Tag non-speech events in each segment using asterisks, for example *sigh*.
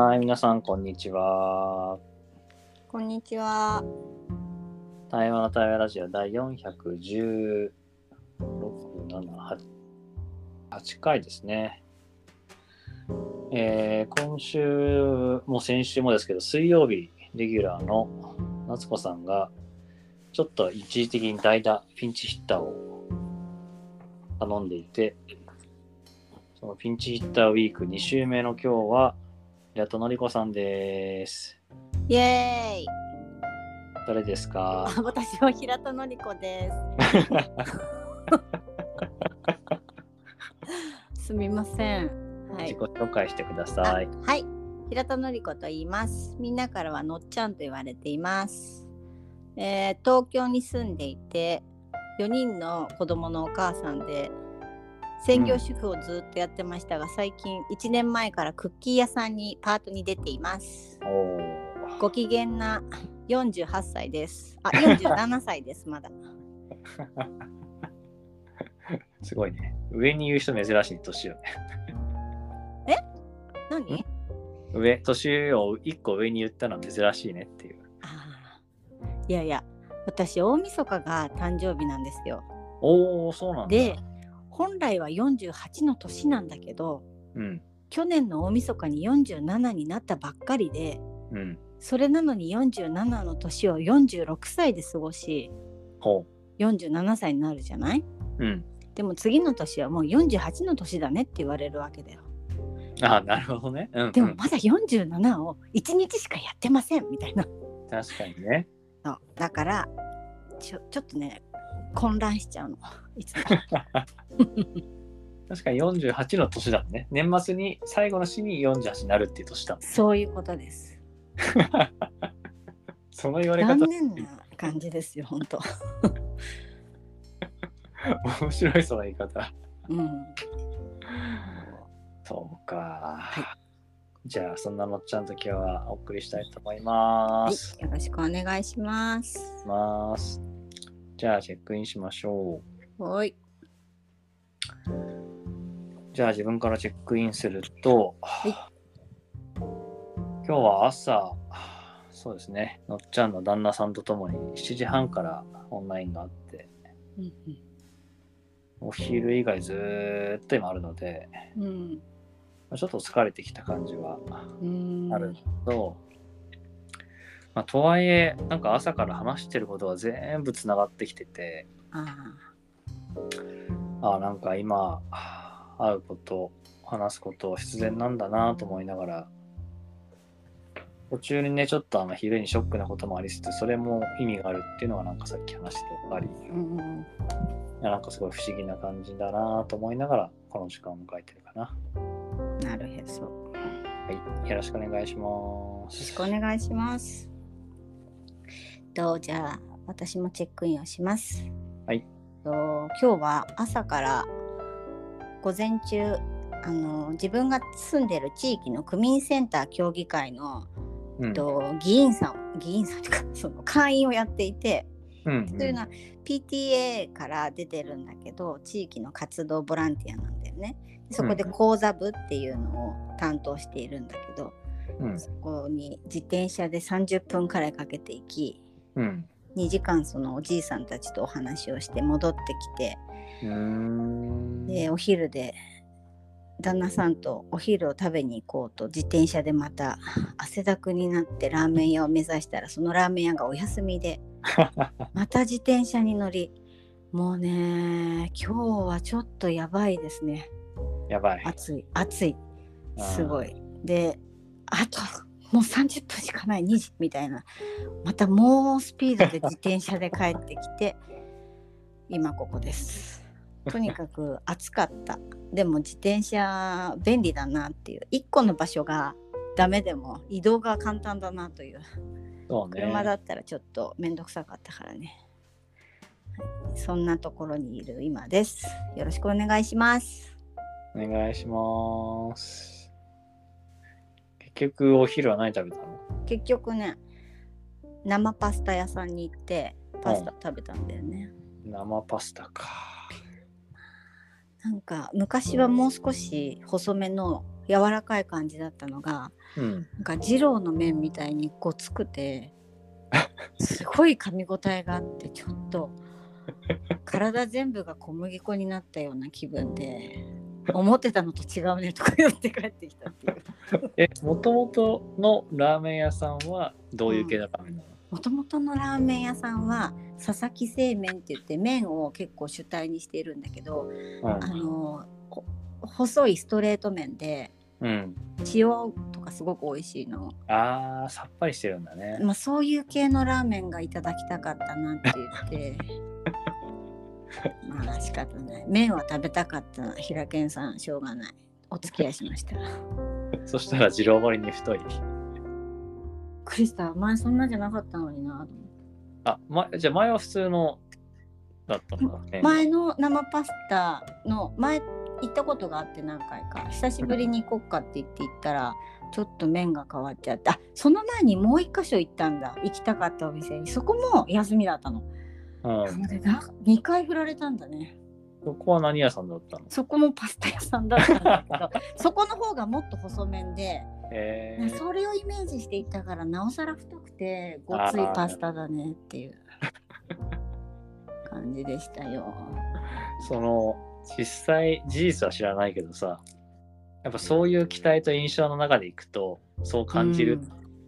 はい、皆さん、こんにちは。こんにちは。台湾の台湾ラジオ第416、7、8回ですね。えー今週も先週もですけど、水曜日レギュラーの夏子さんが、ちょっと一時的に代打、ピンチヒッターを頼んでいて、そのピンチヒッターウィーク2週目の今日は、平戸のりこさんです。イエーイ。誰ですか？あ *laughs* 私は平田のり子です。*laughs* すみません。はい自己。紹介してください。あはい。平田のり子と言います。みんなからはのっちゃんと言われています。えー東京に住んでいて、4人の子供のお母さんで、専業主婦をずっとやってましたが、最近1年前からクッキー屋さんにパートに出ています。ご機嫌な48歳です。あ、*laughs* 47歳です、まだ。*laughs* すごいね。上に言う人珍しい年よね。何？上、年を1個上に言ったのは珍しいねっていう。あーいやいや、私、大晦日が誕生日なんですよ。おー、そうなんだ。で、本来は48の年なんだけど、うん。去年の大晦日に47になったばっかりで、うん。それなのに47の年を46歳で過ごし、ほ47歳になるじゃない？う。うん。でも次の年はもう48の年だねって言われるわけだよ。あなるほどね。うん、うん。でもまだ47を1日しかやってませんみたいな。確かにね。そうだからちょちょっとね混乱しちゃうのいつも *laughs* 確かに48の年だもんね。年末に最後の日に48になるっていう年だもん。そういうことです *laughs* その言われ方残念な感じですよ本当 *laughs* 面白いその言い方。うんそうか。はいじゃあ、そんなのっちゃんと今日はお送りしたいと思いまはいす。よろしくお願いしますます。じゃあ、チェックインしましょう。はい。じゃあ、自分からチェックインすると、い。今日は朝、そうですね、のっちゃんの旦那さんとともに7時半からオンラインがあって、うんお昼以外ずーっと今あるので、うん。まあちょっと疲れてきた感じはうん。あると、まあ、とはいえ、なんか朝から話してることは全部つながってきてて、あああ、なんか今、会うこと、話すこと必然なんだなと思いながら、途中にね、ちょっとあの昼にショックなこともありつつ、それも意味があるっていうのがなんかさっき話して分かり、うんやなんかすごい不思議な感じだなと思いながら、この時間を迎えてるかな。なるへそ。よはい、よろしくお願いします。ろしくお願いします。どうじゃあ私もチェックインをします。はいと今日は朝から午前中あの自分が住んでる地域の区民センター協議会のうん。と議員さん議員さんというか *laughs* その会員をやっていて、うんというのは PTA から出てるんだけど地域の活動ボランティアなんだよね。でそこでうん講座部っていうのを担当しているんだけど、うん。そこに自転車で30分くらいかけて行きうん。2時間そのおじいさんたちとお話をして戻ってきて。でお昼で旦那さんとお昼を食べに行こうと自転車でまた汗だくになってラーメン屋を目指したらそのラーメン屋がお休みで *laughs* また自転車に乗りもうね今日はちょっとやばいですねやばい。暑い暑いすごい。いであともう30分しかない2時みたいな。また猛スピードで自転車で帰ってきて *laughs* 今ここです。とにかく暑かった。でも自転車便利だなっていう。1個の場所がダメでも移動が簡単だなという。そうね。車だったらちょっと面倒くさかったからね、はい。そんなところにいる今です。よろしくお願いします。お願いします。結局、お昼は何食べたの？結局ね生パスタ屋さんに行ってパスタ食べたんだよね、生パスタか。なんか昔はもう少し細めの柔らかい感じだったのがうん。なんか二郎の麺みたいにごつくてすごい噛み応えがあってちょっと体全部が小麦粉になったような気分で思ってたのと違うねとか言って帰ってきたっていう *laughs* え、もともとのラーメン屋さんはどういう系のラーメンなの、もともとのラーメン屋さんは佐々木製麺って言って麺を結構主体にしているんだけどあのほ細いストレート麺でうん。うん。塩とかすごく美味しいの、ああ、さっぱりしてるんだね。まあ、そういう系のラーメンがいただきたかったなって言って *laughs* まあ仕方ない麺は食べたかった平健さんしょうがない。お付き合いしました。*laughs* そしたら二郎割りに太い。クリスタ前そんなじゃなかったのになあ、ま、じゃあ前は普通のだったんだね。前の生パスタの前行ったことがあって何回か。久しぶりに行こっかって言って行ったらちょっと麺が変わっちゃって。あその前にもう一箇所行ったんだ。行きたかったお店に。そこも休みだったの、2回振られたんだね。そこは何屋さんだったの？そこもパスタ屋さんだったんだけど *laughs* そこの方がもっと細麺で、えー、それをイメージしていったからなおさら太くてごついパスタだねっていう感じでしたよ。*laughs* その実際事実は知らないけどさやっぱそういう期待と印象の中でいくとそう感じる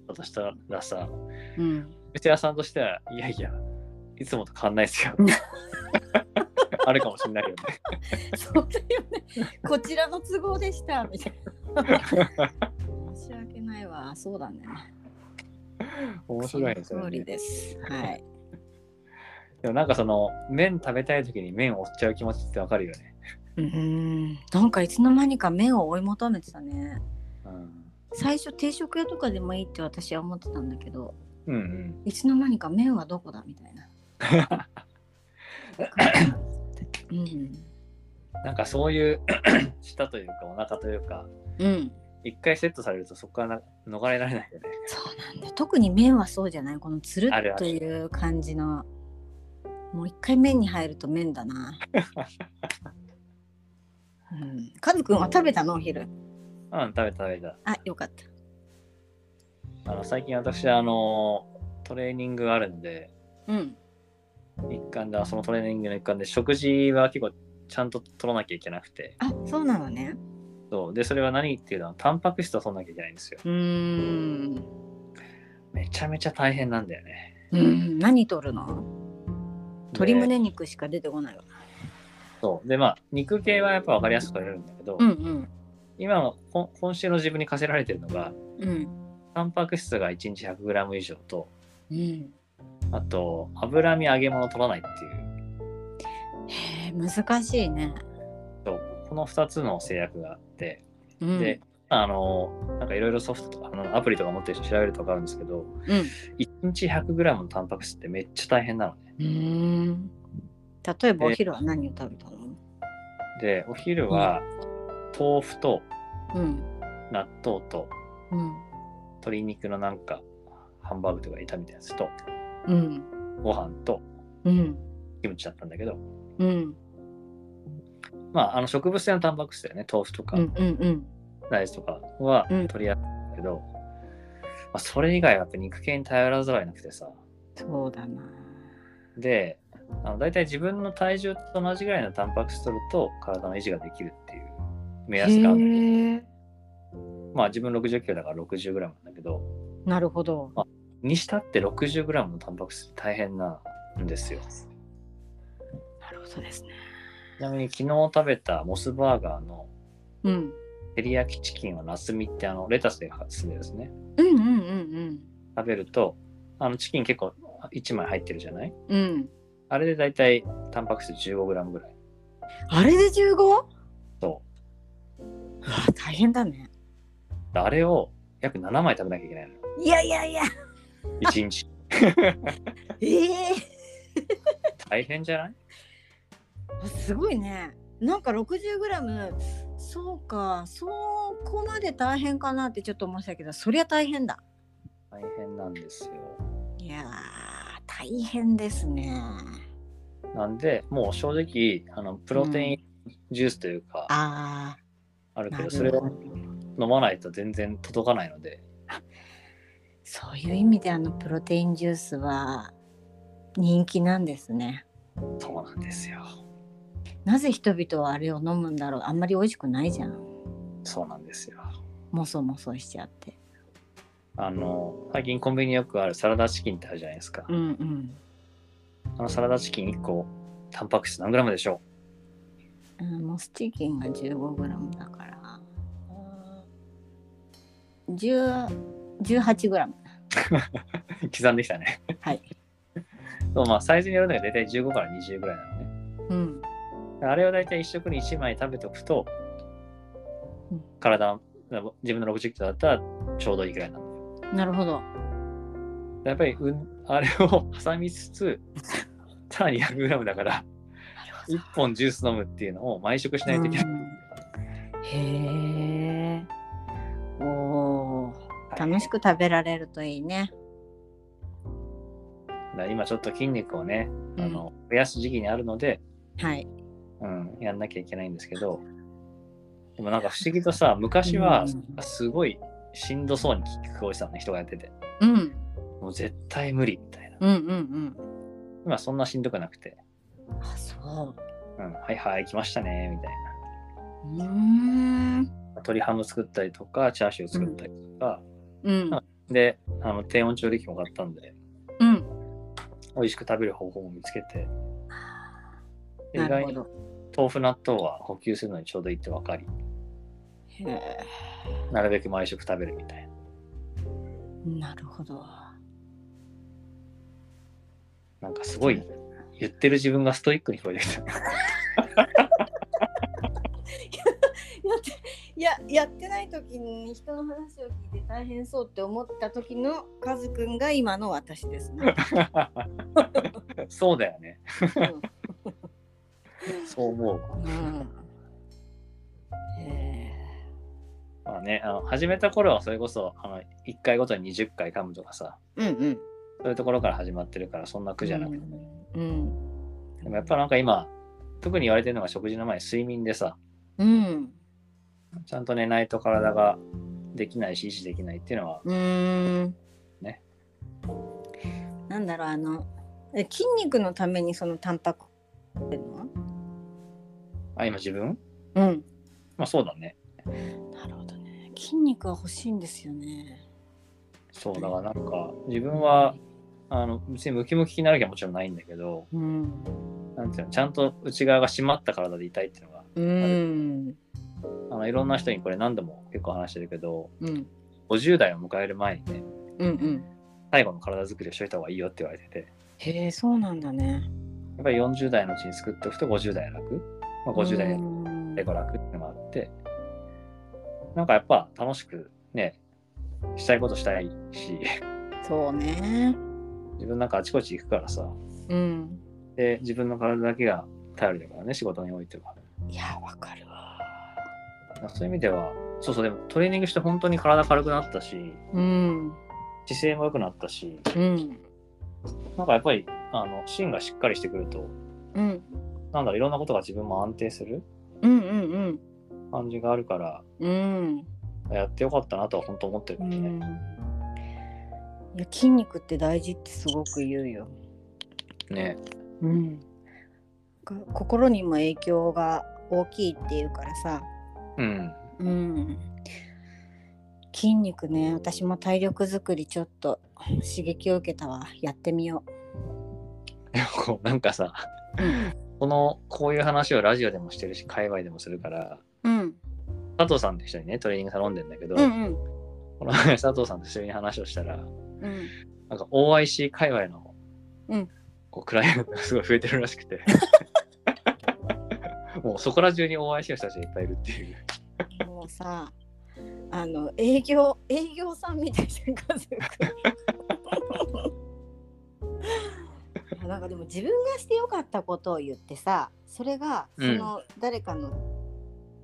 だとしたらさ、うん、うん店屋さんとしてはいやいやいつもと変わんないですよあるかもしれないよねそうだよね。こちらの都合でしたみたいな。申し訳ないわ。そうだね。面白いですよねです。はい。でもなんかその麺食べたい時に麺を追っちゃう気持ちってわかるよね、うーん。なんかいつの間にか麺を追い求めてたね。うん、最初定食屋とかでもいいって私は思ってたんだけど、うんうんいつの間にか麺はどこだみたいな。うん。なんかそういう舌というかお腹というかうん。一回セットされるとそこからな逃れられないよねそうなんだよ。特に麺はそうじゃないこのつるっという感じの。もう一回麺に入ると麺だな。*laughs* うん。カズくんは食べたの？お昼。うん食べた食べたあ、よかった。あの最近私あのトレーニングがあるんでうん。一環でそのトレーニングの一環で食事は結構ちゃんと取らなきゃいけなくてあ、そうなのね。そうでそれは何っていうのはタンパク質を取らなきゃいけないんですようーん。めちゃめちゃ大変なんだよねうん。何取るの？鶏で胸肉しか出てこないわ。そうでまあ肉系はやっぱ分かりやすく取れるんだけど、うんうん。今のこ今週の自分に課せられてるのがうん。タンパク質が1日 100g 以上とうん。あと脂身揚げ物取らないっていうへえ、難しいね。そうこの2つの制約があってうん。で、あの、なんかいろいろソフトとか、あのアプリとか持ってる人調べると分かるんですけど、うん。1日 100g のタンパク質ってめっちゃ大変なのね。うーん。例えばお昼は何を食べたの？で、お昼は豆腐とうん。納豆とうん。鶏肉のなんかハンバーグとか炒めたやつとうん。ご飯とうん。キムチだったんだけど、うん。まあ、あの植物性のタンパク質だよね。豆腐とかうん。うん。うん。大豆とかはうん取りやすいんだけど、まあ、それ以外はやっぱ肉系に頼らざるを得なくてさ。そうだな。で、あの大体自分の体重と同じぐらいのタンパク質取ると体の維持ができるっていう目安がある。へえ。まあ自分60キロだから 60g なんだけど、なるほど。にしたって 60g のタンパク質大変なんですよ。なるほどですね。ちなみに昨日食べたモスバーガーのうん。照り焼きチキンはナスミってあのレタスで包んでですね、うんうんうん食べると、あのチキン結構1枚入ってるじゃない？うん。うん。あれでだいたいタンパク質 15g ぐらい。あれで 15? そうわ大変だね。う。あれを約7枚食べなきゃいけないのよ。いやいやいや。1日。*laughs* ええ大変じゃない？すごいね。なんか 60g そうかそこまで大変かなってちょっと思ってたけどそりゃ大変だ。大変なんですよ。いやー大変ですね。なんで、もう正直、あのプロテインジュースというか、ああるあけど、それを飲まないと全然届かないので、*laughs* そういう意味であのプロテインジュースは人気なんですね。そうなんですよ。なぜ人々はあれを飲むんだろうあんまり美味しくないじゃん。そうなんですよ。もそもそしちゃって。あの、最近コンビニによくあるサラダチキンってあるじゃないですか。うんうん。あのサラダチキン1個、タンパク質何グラムでしょう？ん、モスチキンが 15g だから。10 18g。う *laughs* 刻んできたね。はい。そうまあ、サイズによるのが大体15から20ぐらいなのね。うん。あれを大体1食に1枚食べておくと、うん体、自分の60キロだったらちょうどいいぐらいなの。なるほど。やっぱり、うん、あれを挟みつつ、*laughs* さらに 100g だから、1本ジュース飲むっていうのを毎食しないといけない。うんへえ。楽しく食べられるといいね。だ今ちょっと筋肉をね、あの増やす時期にあるので、はい。うん、やんなきゃいけないんですけど、でもなんか不思議とさ、昔はうんすごいしんどそうに聞こえてたのね、人がやってて。うん。もう絶対無理みたいな。うんうんうん。今そんなしんどくなくて、あ、そう。うん、はいはい、来ましたね、みたいな。うーん。鶏ハム作ったりとか、チャーシュー作ったりとか、うん。で、あの低温調理器も買ったんで、うん。美味しく食べる方法も見つけて、で意外に。豆腐納豆は補給するのにちょうどいいって分かり。なるべく毎食食べるみたいな。なるほど。なんかすごい言ってる自分がストイックに聞こえてきた。いややってない時に人の話を聞いて大変そうって思った時のカズくんが今の私ですね。*laughs* そうだよね。うんそう思うわ。うんへまあね、あの始めた頃はそれこそあの1回ごとに20回噛むとかさ、えうんうん。そういうところから始まってるからそんな苦じゃなくて。うん。でもやっぱなんか今、特に言われてるのが食事の前に睡眠でさ、うん。ちゃんと寝ないと体ができないし維持できないっていうのは、うん。ね。なんだろうあのえ筋肉のためにそのタンパクってるのあ、今自分？うん。まあそうだね。なるほどね。筋肉は欲しいんですよね。そう、だからなんか自分は、あの、別にムキムキになる気はもちろんないんだけど、うん。なんていうの、ちゃんと内側が締まった体でいたいっていうのが、うん。あのいろんな人にこれ何度も結構話してるけど、うん。50代を迎える前にね、うんうん。最後の体作りをしといた方がいいよって言われてて、へえ、そうなんだね。やっぱり40代のうちに作っておくと50代楽、まあ、50代うん最後楽っていうのがあって、なんかやっぱ楽しくね、したいことしたいし、そうね。自分なんかあちこち行くからさ、うん。で、自分の体だけが頼りだからね、仕事においては。いや、わかるわ。そういう意味では、そうそう、でもトレーニングして本当に体軽くなったし、うん。姿勢も良くなったし、うん。なんかやっぱり、あの、芯がしっかりしてくると、うん。なんだろう、いろんなことが自分も安定する感じがあるから、うん。うん。やってよかったなとは本当思ってるからね。うん。いや、筋肉って大事ってすごく言うよ。ねうん。か心にも影響が大きいっていうからさ。うん。うん。筋肉ね、私も体力作りちょっと刺激を受けたわ。やってみよでもこう、なんかさ、う。うん。この、こういう話をラジオでもしてるし、界隈でもするから、うん。佐藤さんって人にね、トレーニング頼んでんだけど、うんうん。この前 *laughs* 佐藤さんと一緒に話をしたら、うん。なんか OIC 界隈の、うんこうクライアントがすごい増えてるらしくて、*laughs* もうそこら中に OIC の人たちがいっぱいいるっていう。もうさ、あの営業営業さんみたいじゃん家族。い *laughs* やなんかでも自分がしてよかったことを言ってさそれがその誰かの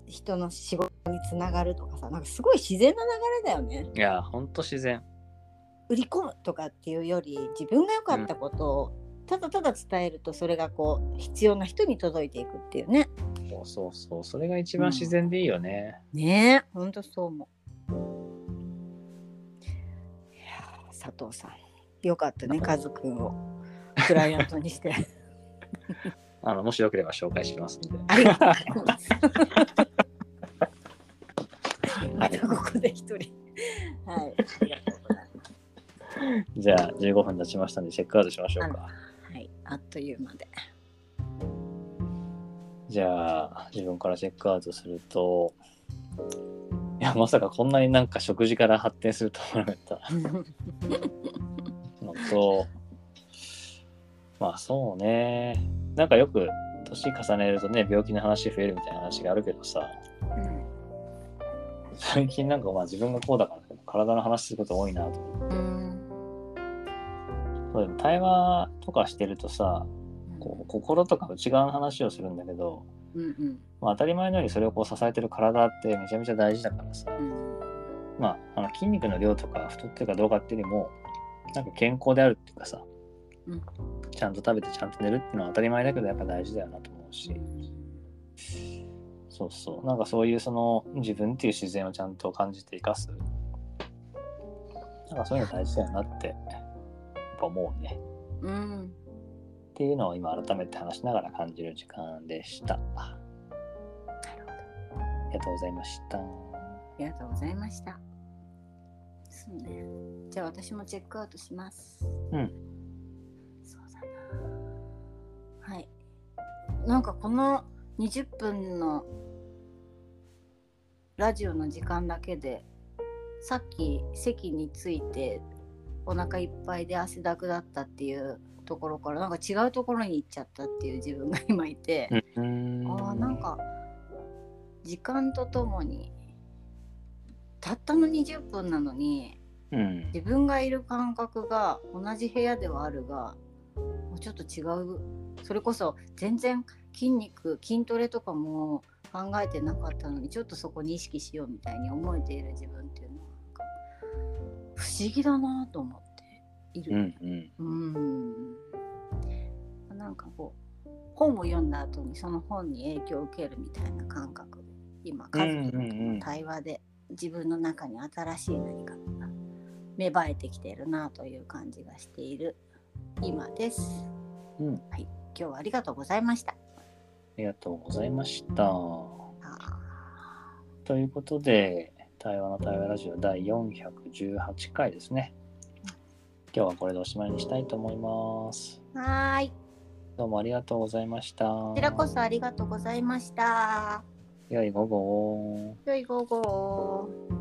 人の仕事につながるとかさなんかすごい自然な流れだよね。いや、ほんと自然。売り込むとかっていうより自分が良かったことをただただ伝えるとそれがこう必要な人に届いていくっていうね。そうそうそう。それが一番自然でいいよね、うん、ねえほんとそう思う。いや佐藤さん。よかったねカズくんを。クライアントにして。あのもしよければ紹介しますんで。ありがとう。ござい。ますここで一人。はい。*laughs* じゃあ15分経ちましたんでチェックアウトしましょうか。はい。あっという間で。じゃあ自分からチェックアウトすると、いやまさかこんなになんか食事から発展すると思わなかった *laughs* のと、まあそうね、なんかよく年重ねるとね、病気の話増えるみたいな話があるけどさ、最近なんかまあ自分がこうだから体の話すること多いなと思って。うん。そうでも対話とかしてるとさ、こう心とか内側の話をするんだけど、うんうん。まあ、当たり前のようにそれをこう支えてる体ってめちゃめちゃ大事だからさ、うん。まあ、あの筋肉の量とか太ってるかどうかっていうよりもなんか健康であるっていうかさ、うん。ちゃんと食べてちゃんと寝るっていうのは当たり前だけどやっぱ大事だよなと思うし、そうそう。なんかそういうその自分っていう自然をちゃんと感じて生かす。なんかそういうの大事だよなってぱ思うねうん。っていうのを今改めて話しながら感じる時間でした。ありがとうございました。ありがとうございました。そうね。じゃあ私もチェックアウトします。うん。そうだな。はい。なんかこの20分のラジオの時間だけでさっき席についてお腹いっぱいで汗だくだったっていうところからなんか違うところに行っちゃったっていう自分が今いて、うん。あーなんか時間とともにたったの20分なのにうん。自分がいる感覚が同じ部屋ではあるがもうちょっと違うそれこそ全然筋肉筋トレとかも考えてなかったのにちょっとそこに意識しようみたいに思えている自分っていうの不思議だなと思っている。うん。うん。うんなんかこう本を読んだ後にその本に影響を受けるみたいな感覚で今家族との対話で自分の中に新しい何かが芽生えてきているなという感じがしている今です。うん。はい、今日はありがとうございました。ありがとうございました。あということで、対話の対話ラジオ第418回ですね。今日はこれでおしまいにしたいと思います。ーはーい、どうもありがとうございました。こちらこそありがとうございました。良い午後を。良い午後を。